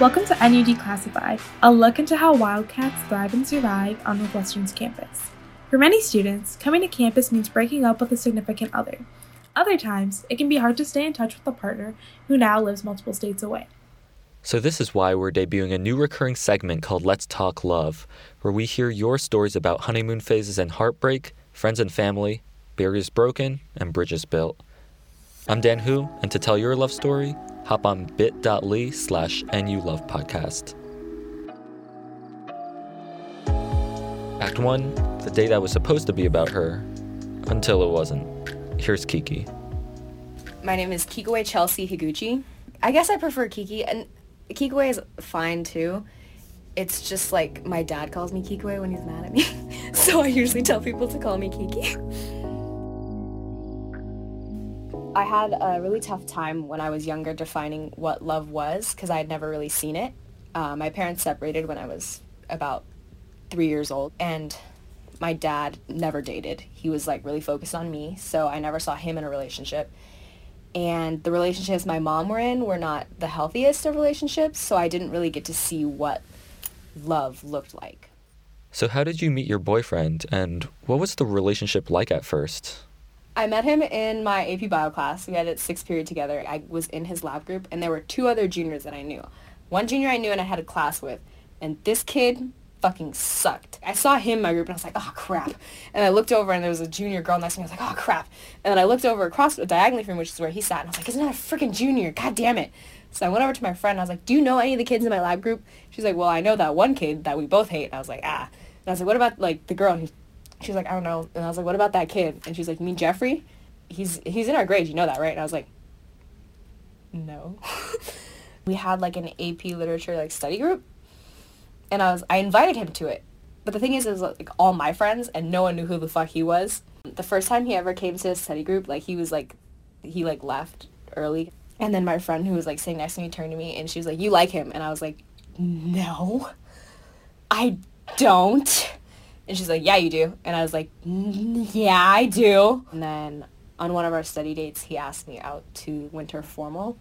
Welcome to NU Declassified, a look into how wildcats thrive and survive on Northwestern's campus. For many students, coming to campus means breaking up with a significant other. Other times, it can be hard to stay in touch with a partner who now lives multiple states away. So, this is why we're debuting a new recurring segment called Let's Talk Love, where we hear your stories about honeymoon phases and heartbreak, friends and family, barriers broken, and bridges built. I'm Dan Hu, and to tell your love story, hop on bit.ly slash NU Love Podcast. Act 1 The day that was supposed to be about her, until it wasn't. Here's Kiki. My name is Kikue Chelsea Higuchi. I guess I prefer Kiki, and Kikue is fine too. It's just like my dad calls me Kikue when he's mad at me. so I usually tell people to call me Kiki. I had a really tough time when I was younger defining what love was because I had never really seen it. Uh, my parents separated when I was about three years old and my dad never dated. He was like really focused on me, so I never saw him in a relationship. And the relationships my mom were in were not the healthiest of relationships, so I didn't really get to see what love looked like. So, how did you meet your boyfriend, and what was the relationship like at first? I met him in my AP Bio class. We had a sixth period together. I was in his lab group, and there were two other juniors that I knew. One junior I knew and I had a class with, and this kid fucking sucked. I saw him in my group and I was like, oh crap. And I looked over and there was a junior girl next to me. I was like, oh crap. And then I looked over across the diagonally from which is where he sat and I was like, isn't that a freaking junior? God damn it. So I went over to my friend and I was like, do you know any of the kids in my lab group? She's like, well, I know that one kid that we both hate. And I was like, ah. And I was like, what about like the girl? And she's like, I don't know. And I was like, what about that kid? And she's like, mean Jeffrey? He's he's in our grade. You know that, right? And I was like, no. we had like an AP literature like study group and I was I invited him to it. But the thing is, is like all my friends and no one knew who the fuck he was. The first time he ever came to a study group, like he was like, he like left early, and then my friend who was like sitting next to me turned to me and she was like, "You like him?" And I was like, "No, I don't." And she's like, "Yeah, you do." And I was like, "Yeah, I do." And then on one of our study dates, he asked me out to winter formal.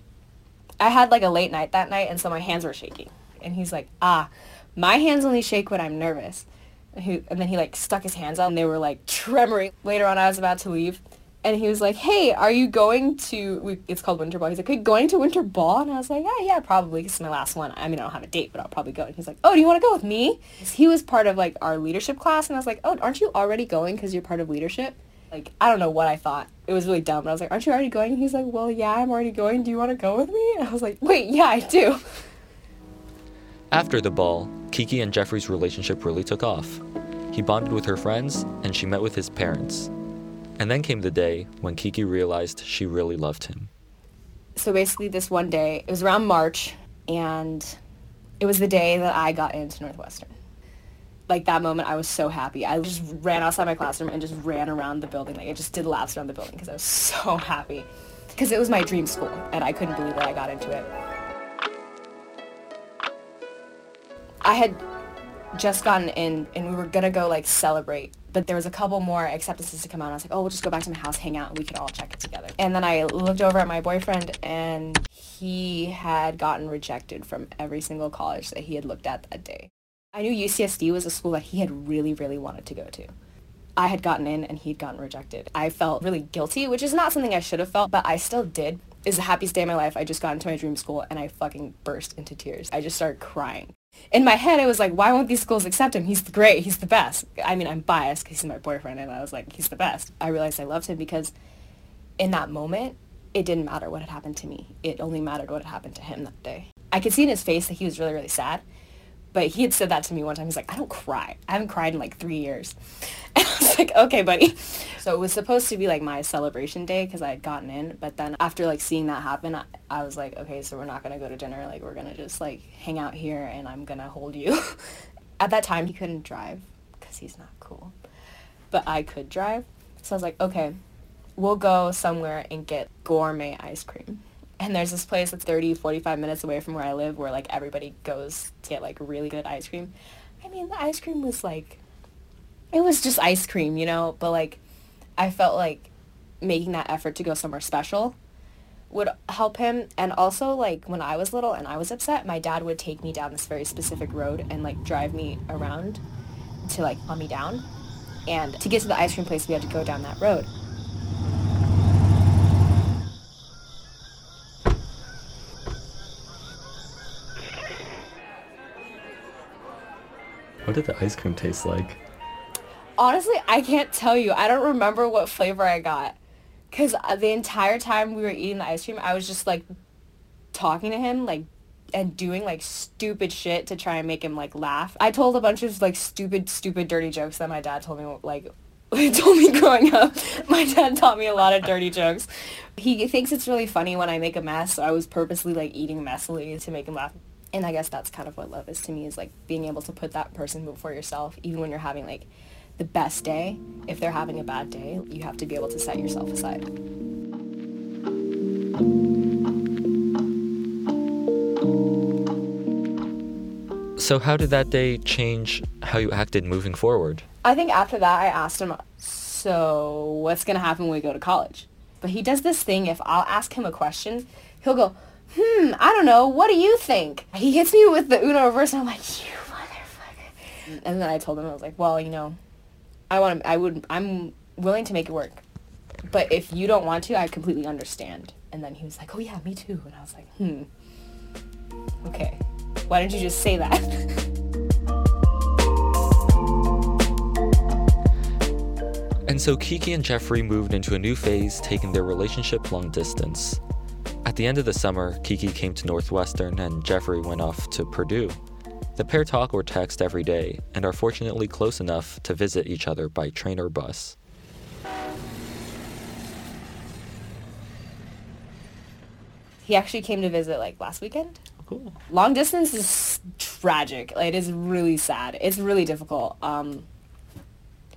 I had like a late night that night, and so my hands were shaking. And he's like, "Ah." My hands only shake when I'm nervous. And, he, and then he like stuck his hands out and they were like tremoring. Later on, I was about to leave and he was like, "Hey, are you going to? We, it's called Winter Ball." He's like, "Are you going to Winter Ball?" And I was like, "Yeah, yeah, probably. It's my last one. I mean, I don't have a date, but I'll probably go." And he's like, "Oh, do you want to go with me?" He was part of like our leadership class, and I was like, "Oh, aren't you already going because you're part of leadership?" Like, I don't know what I thought. It was really dumb. But I was like, "Aren't you already going?" And he's like, "Well, yeah, I'm already going. Do you want to go with me?" And I was like, "Wait, yeah, I do." After the ball, Kiki and Jeffrey's relationship really took off. He bonded with her friends, and she met with his parents. And then came the day when Kiki realized she really loved him. So basically, this one day, it was around March, and it was the day that I got into Northwestern. Like that moment, I was so happy. I just ran outside my classroom and just ran around the building. Like I just did laps around the building because I was so happy. Because it was my dream school, and I couldn't believe that I got into it. I had just gotten in and we were gonna go like celebrate but there was a couple more acceptances to come out I was like oh we'll just go back to my house hang out and we could all check it together. And then I looked over at my boyfriend and he had gotten rejected from every single college that he had looked at that day. I knew UCSD was a school that he had really really wanted to go to. I had gotten in and he'd gotten rejected. I felt really guilty which is not something I should have felt but I still did. Is the happiest day of my life. I just got into my dream school and I fucking burst into tears. I just started crying in my head, I was like, why won't these schools accept him? He's great. He's the best. I mean, I'm biased because he's my boyfriend, and I was like, he's the best. I realized I loved him because in that moment, it didn't matter what had happened to me. It only mattered what had happened to him that day. I could see in his face that he was really, really sad. But he had said that to me one time. He's like, I don't cry. I haven't cried in like three years. And I was like, okay, buddy. So it was supposed to be like my celebration day because I had gotten in. But then after like seeing that happen, I, I was like, okay, so we're not going to go to dinner. Like we're going to just like hang out here and I'm going to hold you. At that time, he couldn't drive because he's not cool. But I could drive. So I was like, okay, we'll go somewhere and get gourmet ice cream and there's this place that's 30 45 minutes away from where i live where like everybody goes to get like really good ice cream i mean the ice cream was like it was just ice cream you know but like i felt like making that effort to go somewhere special would help him and also like when I was little and I was upset, my dad would take me down this very specific road and like drive me around to like calm me down. And to get to the ice cream place, we had to go down that road. What did the ice cream taste like? Honestly, I can't tell you. I don't remember what flavor I got. Because uh, the entire time we were eating the ice cream, I was just like talking to him, like, and doing like stupid shit to try and make him like laugh. I told a bunch of like stupid, stupid, dirty jokes that my dad told me like told me growing up. My dad taught me a lot of dirty jokes. He thinks it's really funny when I make a mess, so I was purposely like eating messily to make him laugh. And I guess that's kind of what love is to me is like being able to put that person before yourself, even when you're having like the best day. If they're having a bad day, you have to be able to set yourself aside. So, how did that day change how you acted moving forward? I think after that, I asked him, so what's going to happen when we go to college? But he does this thing, if I'll ask him a question, he'll go, hmm, I don't know, what do you think? He hits me with the Uno reverse, and I'm like, you motherfucker. And then I told him, I was like, well, you know, I want to, I would, I'm willing to make it work. But if you don't want to, I completely understand. And then he was like, oh yeah, me too. And I was like, hmm, okay. Why didn't you just say that? And so Kiki and Jeffrey moved into a new phase, taking their relationship long distance. At the end of the summer, Kiki came to Northwestern and Jeffrey went off to Purdue. The pair talk or text every day and are fortunately close enough to visit each other by train or bus. He actually came to visit like last weekend. Cool. Long distance is tragic. Like, it is really sad. It's really difficult. Um,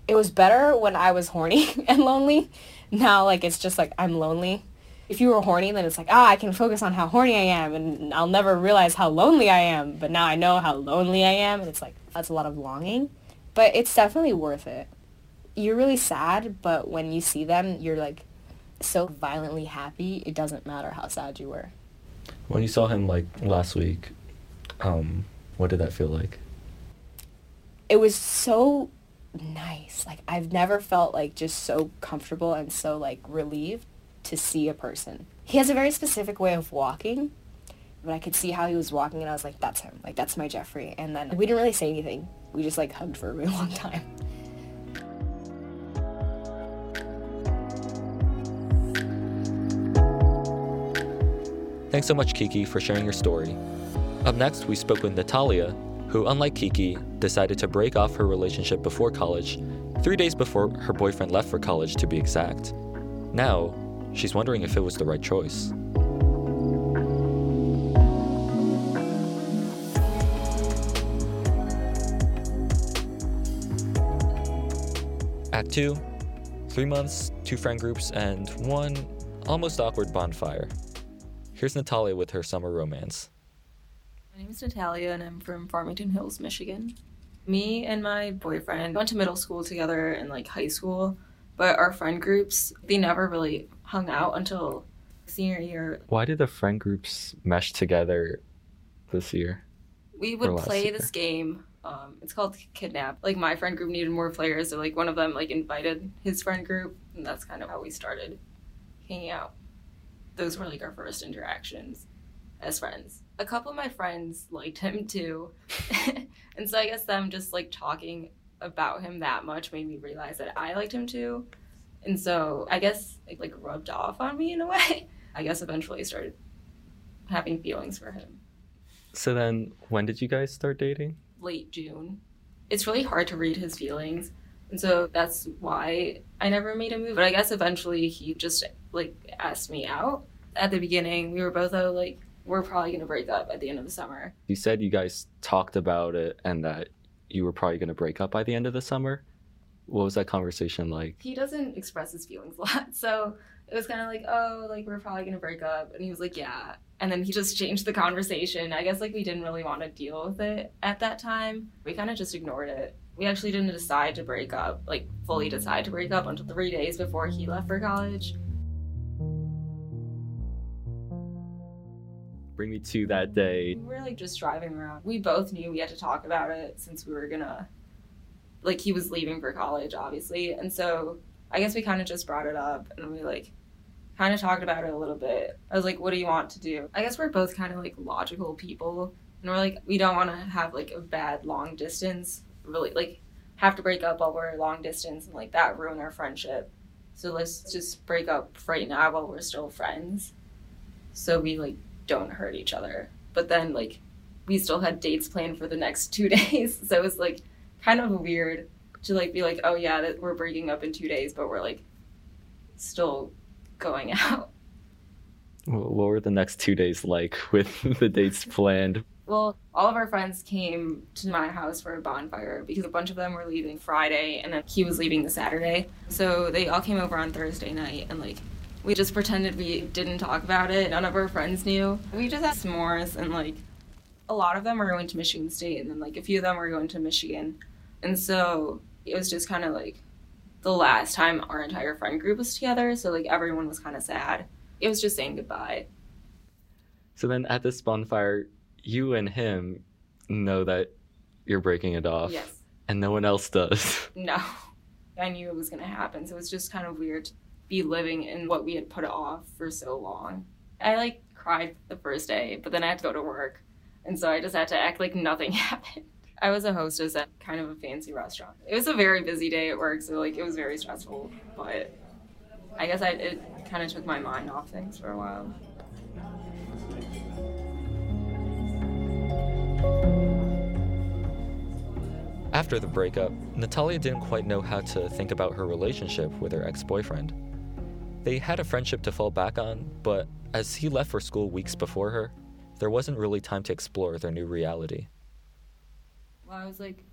it was better when I was horny and lonely. Now, like, it's just like I'm lonely. If you were horny, then it's like, ah, I can focus on how horny I am and I'll never realize how lonely I am. But now I know how lonely I am. And it's like, that's a lot of longing. But it's definitely worth it. You're really sad, but when you see them, you're like so violently happy. It doesn't matter how sad you were. When you saw him like last week, um, what did that feel like? It was so nice. Like I've never felt like just so comfortable and so like relieved to see a person. He has a very specific way of walking, but I could see how he was walking and I was like, that's him. Like that's my Jeffrey. And then we didn't really say anything. We just like hugged for a really long time. Thanks so much, Kiki, for sharing your story. Up next, we spoke with Natalia, who, unlike Kiki, decided to break off her relationship before college, three days before her boyfriend left for college to be exact. Now, she's wondering if it was the right choice. Act 2 Three months, two friend groups, and one almost awkward bonfire. Here's Natalia with her summer romance. My name is Natalia, and I'm from Farmington Hills, Michigan. Me and my boyfriend went to middle school together and like high school, but our friend groups, they never really hung out until senior year. Why did the friend groups mesh together this year? We would play year. this game. Um, it's called Kidnap. Like my friend group needed more players, so like one of them like invited his friend group, and that's kind of how we started hanging out. Those were like our first interactions as friends. A couple of my friends liked him too, and so I guess them just like talking about him that much made me realize that I liked him too, and so I guess it like rubbed off on me in a way. I guess eventually I started having feelings for him. So then, when did you guys start dating? late June. It's really hard to read his feelings. And so that's why I never made a move. But I guess eventually he just like asked me out. At the beginning, we were both uh, like, we're probably going to break up at the end of the summer. You said you guys talked about it and that you were probably going to break up by the end of the summer. What was that conversation like? He doesn't express his feelings a lot. So it was kind of like, oh, like we're probably going to break up. And he was like, yeah. And then he just changed the conversation. I guess like we didn't really want to deal with it at that time. We kind of just ignored it. We actually didn't decide to break up, like fully decide to break up until three days before he left for college. Bring me to that day. We were like just driving around. We both knew we had to talk about it since we were gonna, like, he was leaving for college, obviously. And so I guess we kind of just brought it up and we like kind of talked about it a little bit. I was like, what do you want to do? I guess we're both kind of like logical people. And we're like, we don't want to have like a bad long distance, really, like, have to break up while we're long distance and like that ruin our friendship. So let's just break up right now while we're still friends. So we like don't hurt each other. But then like we still had dates planned for the next two days. So it was like kind of weird to like be like, oh yeah, that we're breaking up in two days, but we're like still going out. What were the next two days like with the dates planned? Well, all of our friends came to my house for a bonfire because a bunch of them were leaving Friday and then he was leaving the Saturday. So they all came over on Thursday night and like we just pretended we didn't talk about it. None of our friends knew. We just had s'mores and like a lot of them were going to Michigan State and then like a few of them were going to Michigan. And so it was just kind of like the last time our entire friend group was together. So like everyone was kind of sad. It was just saying goodbye. So then at this bonfire, you and him know that you're breaking it off. Yes. And no one else does. No. I knew it was going to happen. So it was just kind of weird to be living in what we had put off for so long. I like cried the first day, but then I had to go to work. And so I just had to act like nothing happened. I was a hostess at kind of a fancy restaurant. It was a very busy day at work, so like it was very stressful, but I guess I it kind of took my mind off things for a while. After the breakup, Natalia didn't quite know how to think about her relationship with her ex boyfriend. They had a friendship to fall back on, but as he left for school weeks before her, there wasn't really time to explore their new reality. Well, I was like,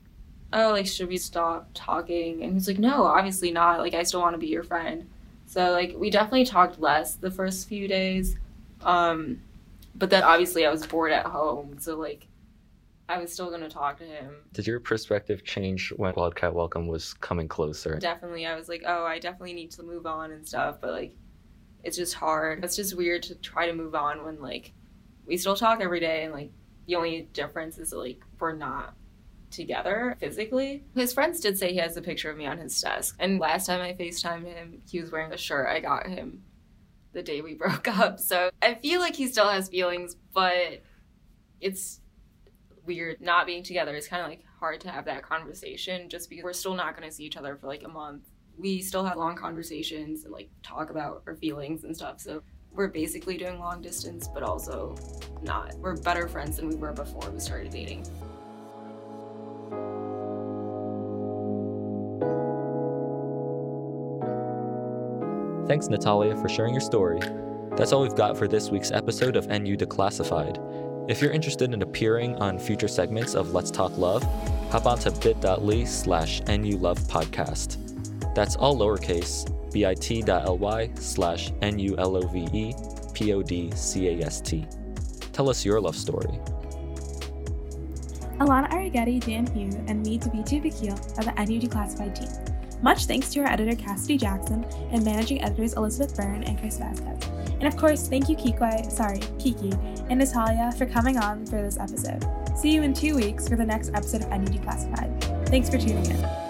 oh, like, should we stop talking? And he's like, no, obviously not. Like, I still want to be your friend. So, like, we definitely talked less the first few days. Um, but then obviously I was bored at home. So, like, I was still going to talk to him. Did your perspective change when Wildcat Welcome was coming closer? Definitely. I was like, oh, I definitely need to move on and stuff. But, like, it's just hard. It's just weird to try to move on when, like, we still talk every day. And, like, the only difference is, like, we're not together physically. His friends did say he has a picture of me on his desk. And last time I FaceTimed him, he was wearing a shirt I got him the day we broke up. So I feel like he still has feelings, but it's weird not being together. It's kind of like hard to have that conversation just because we're still not going to see each other for like a month. We still have long conversations and like talk about our feelings and stuff. So we're basically doing long distance, but also not. We're better friends than we were before we started dating. Thanks, Natalia, for sharing your story. That's all we've got for this week's episode of NU Declassified. If you're interested in appearing on future segments of Let's Talk Love, hop on to bit.ly slash NU Love Podcast. That's all lowercase, bit.ly slash N-U-L-O-V-E P-O-D-C-A-S-T. Tell us your love story. Alana Arrighetti, Dan Hugh, and me, Tabitu Vakil, are the NU Declassified team. Much thanks to our editor Cassidy Jackson and managing editors Elizabeth Byrne and Chris Vasquez. And of course, thank you Kiki, sorry, Kiki and Natalia for coming on for this episode. See you in two weeks for the next episode of NU Declassified. Thanks for tuning in.